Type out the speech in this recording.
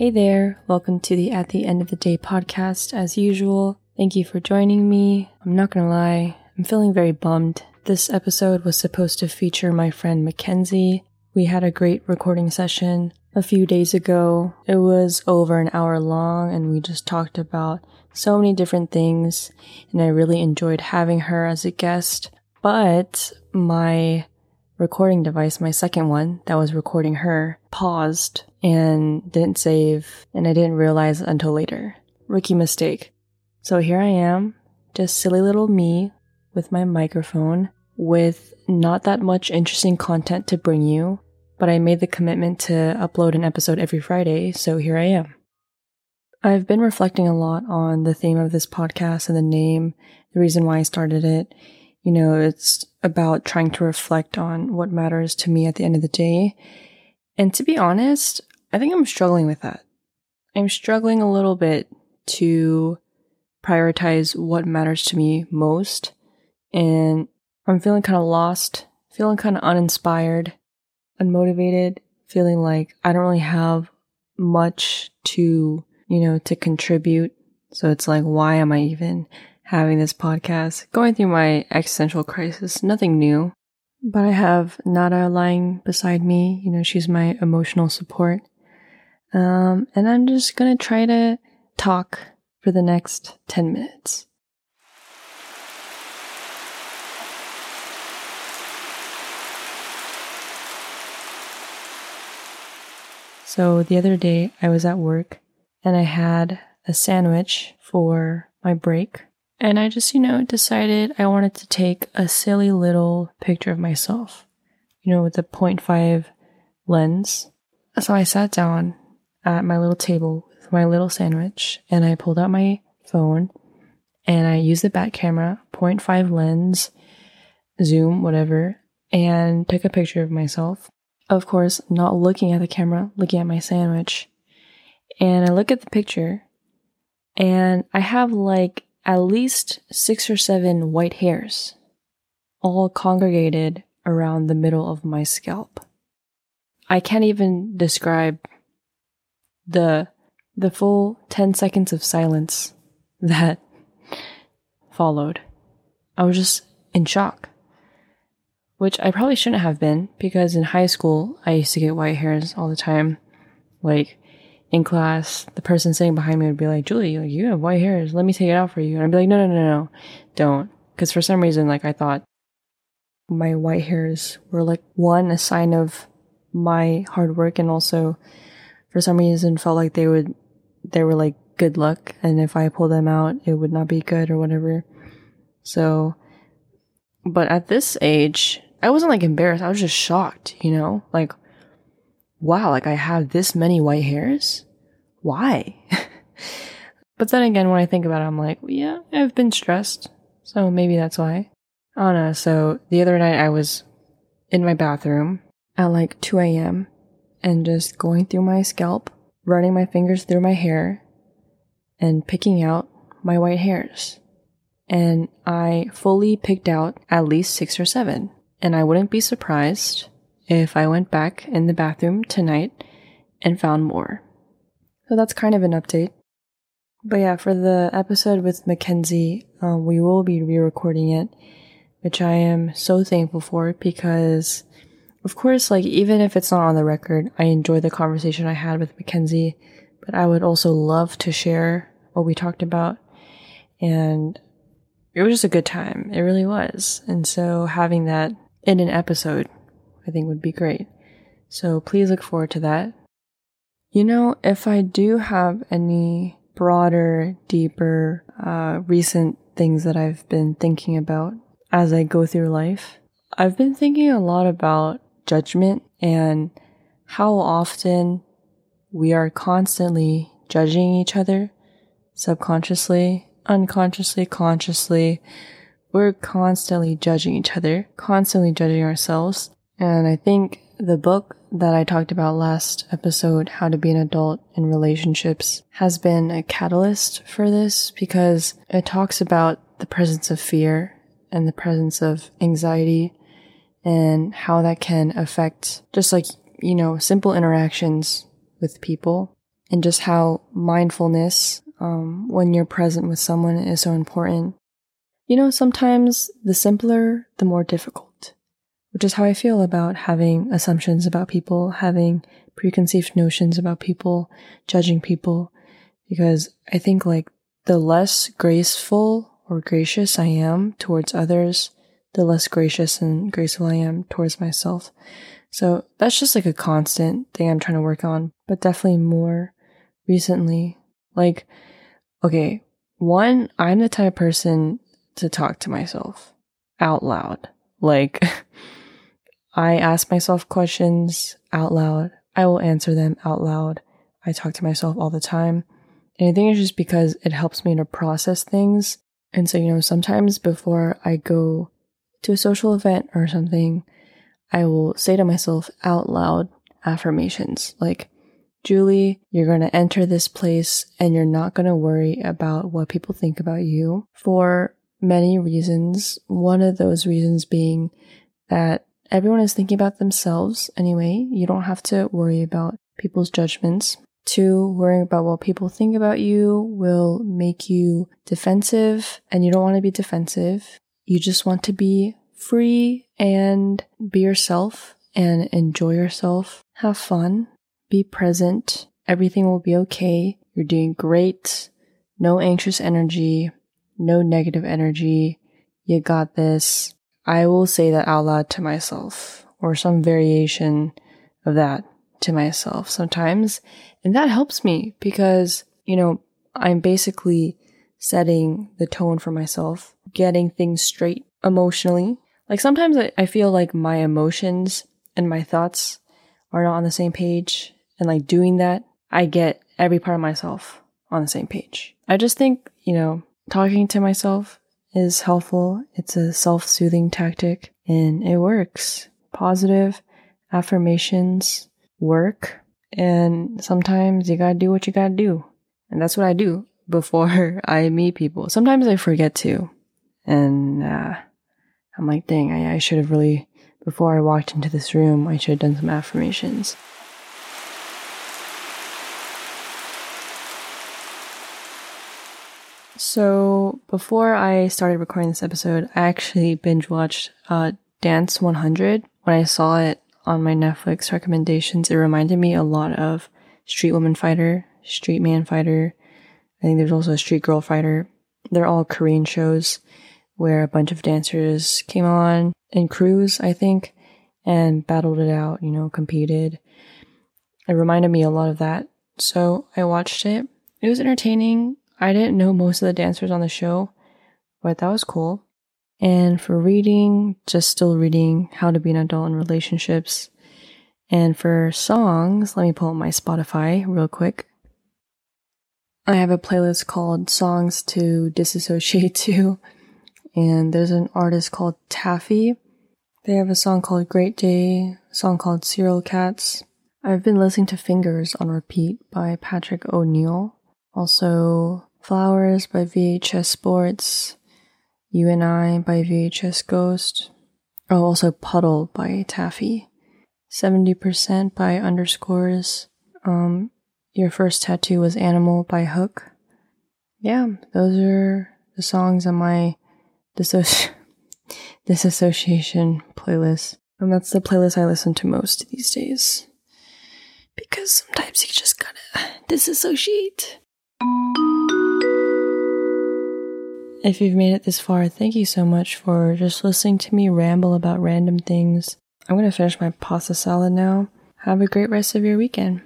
Hey there, welcome to the At the End of the Day podcast. As usual, thank you for joining me. I'm not gonna lie, I'm feeling very bummed. This episode was supposed to feature my friend Mackenzie. We had a great recording session a few days ago. It was over an hour long and we just talked about so many different things and I really enjoyed having her as a guest. But my recording device, my second one that was recording her, paused and didn't save, and I didn't realize until later. Rookie mistake. So here I am, just silly little me with my microphone, with not that much interesting content to bring you, but I made the commitment to upload an episode every Friday, so here I am. I've been reflecting a lot on the theme of this podcast and the name, the reason why I started it. You know, it's about trying to reflect on what matters to me at the end of the day. And to be honest, I think I'm struggling with that. I'm struggling a little bit to prioritize what matters to me most. And I'm feeling kind of lost, feeling kind of uninspired, unmotivated, feeling like I don't really have much to, you know, to contribute. So it's like, why am I even having this podcast? Going through my existential crisis, nothing new. But I have Nada lying beside me. You know, she's my emotional support. Um, and I'm just gonna try to talk for the next 10 minutes. So the other day I was at work and I had a sandwich for my break. And I just, you know, decided I wanted to take a silly little picture of myself, you know, with a 0.5 lens. So I sat down at my little table with my little sandwich and I pulled out my phone and I used the back camera, 0.5 lens, zoom, whatever, and took a picture of myself. Of course, not looking at the camera, looking at my sandwich. And I look at the picture and I have like at least six or seven white hairs, all congregated around the middle of my scalp. I can't even describe the the full 10 seconds of silence that followed. I was just in shock. Which I probably shouldn't have been because in high school I used to get white hairs all the time. Like in class, the person sitting behind me would be like, Julie, you have white hairs. Let me take it out for you. And I'd be like, no, no, no, no, don't. Because for some reason, like, I thought my white hairs were like one, a sign of my hard work, and also for some reason felt like they would, they were like good luck. And if I pull them out, it would not be good or whatever. So, but at this age, I wasn't like embarrassed. I was just shocked, you know, like, wow, like I have this many white hairs? Why? but then again, when I think about it, I'm like, well, yeah, I've been stressed. So maybe that's why. I don't know. So the other night I was in my bathroom at like 2 a.m. and just going through my scalp, running my fingers through my hair and picking out my white hairs. And I fully picked out at least six or seven. And I wouldn't be surprised if I went back in the bathroom tonight and found more. So that's kind of an update. But yeah, for the episode with Mackenzie, um, we will be re recording it, which I am so thankful for because, of course, like, even if it's not on the record, I enjoyed the conversation I had with Mackenzie, but I would also love to share what we talked about. And it was just a good time. It really was. And so having that in an episode I think would be great. So please look forward to that. You know, if I do have any broader, deeper, uh, recent things that I've been thinking about as I go through life, I've been thinking a lot about judgment and how often we are constantly judging each other subconsciously, unconsciously, consciously. We're constantly judging each other, constantly judging ourselves. And I think the book that I talked about last episode, How to Be an Adult in Relationships, has been a catalyst for this because it talks about the presence of fear and the presence of anxiety and how that can affect just like, you know, simple interactions with people. and just how mindfulness, um, when you're present with someone, is so important. You know, sometimes the simpler, the more difficult, which is how I feel about having assumptions about people, having preconceived notions about people, judging people, because I think like the less graceful or gracious I am towards others, the less gracious and graceful I am towards myself. So that's just like a constant thing I'm trying to work on, but definitely more recently. Like, okay, one, I'm the type of person to talk to myself out loud. Like, I ask myself questions out loud. I will answer them out loud. I talk to myself all the time. And I think it's just because it helps me to process things. And so, you know, sometimes before I go to a social event or something, I will say to myself out loud affirmations like, Julie, you're going to enter this place and you're not going to worry about what people think about you for many reasons. One of those reasons being that everyone is thinking about themselves anyway. You don't have to worry about people's judgments. Two, worrying about what people think about you will make you defensive, and you don't want to be defensive. You just want to be free and be yourself and enjoy yourself. Have fun. Be present. Everything will be okay. You're doing great. No anxious energy. No negative energy. You got this. I will say that out loud to myself or some variation of that to myself sometimes. And that helps me because, you know, I'm basically setting the tone for myself, getting things straight emotionally. Like sometimes I, I feel like my emotions and my thoughts are not on the same page. And like doing that, I get every part of myself on the same page. I just think, you know, talking to myself is helpful. It's a self soothing tactic and it works. Positive affirmations work. And sometimes you gotta do what you gotta do. And that's what I do before I meet people. Sometimes I forget to. And uh, I'm like, dang, I, I should have really, before I walked into this room, I should have done some affirmations. So before I started recording this episode, I actually binge watched uh, Dance 100. When I saw it on my Netflix recommendations, it reminded me a lot of Street Woman Fighter, Street Man Fighter. I think there's also a Street Girl Fighter. They're all Korean shows where a bunch of dancers came on in crews, I think, and battled it out, you know, competed. It reminded me a lot of that. So I watched it. It was entertaining. I didn't know most of the dancers on the show, but that was cool. And for reading, just still reading How to Be an Adult in Relationships. And for songs, let me pull up my Spotify real quick. I have a playlist called Songs to Disassociate to. And there's an artist called Taffy. They have a song called Great Day, a song called Serial Cats. I've been listening to Fingers on repeat by Patrick O'Neill. Also, Flowers by VHS Sports, You and I by VHS Ghost. Oh, also Puddle by Taffy. 70% by Underscores. Um, Your First Tattoo was Animal by Hook. Yeah, those are the songs on my disassoci- disassociation playlist. And that's the playlist I listen to most these days. Because sometimes you just gotta disassociate. If you've made it this far, thank you so much for just listening to me ramble about random things. I'm going to finish my pasta salad now. Have a great rest of your weekend.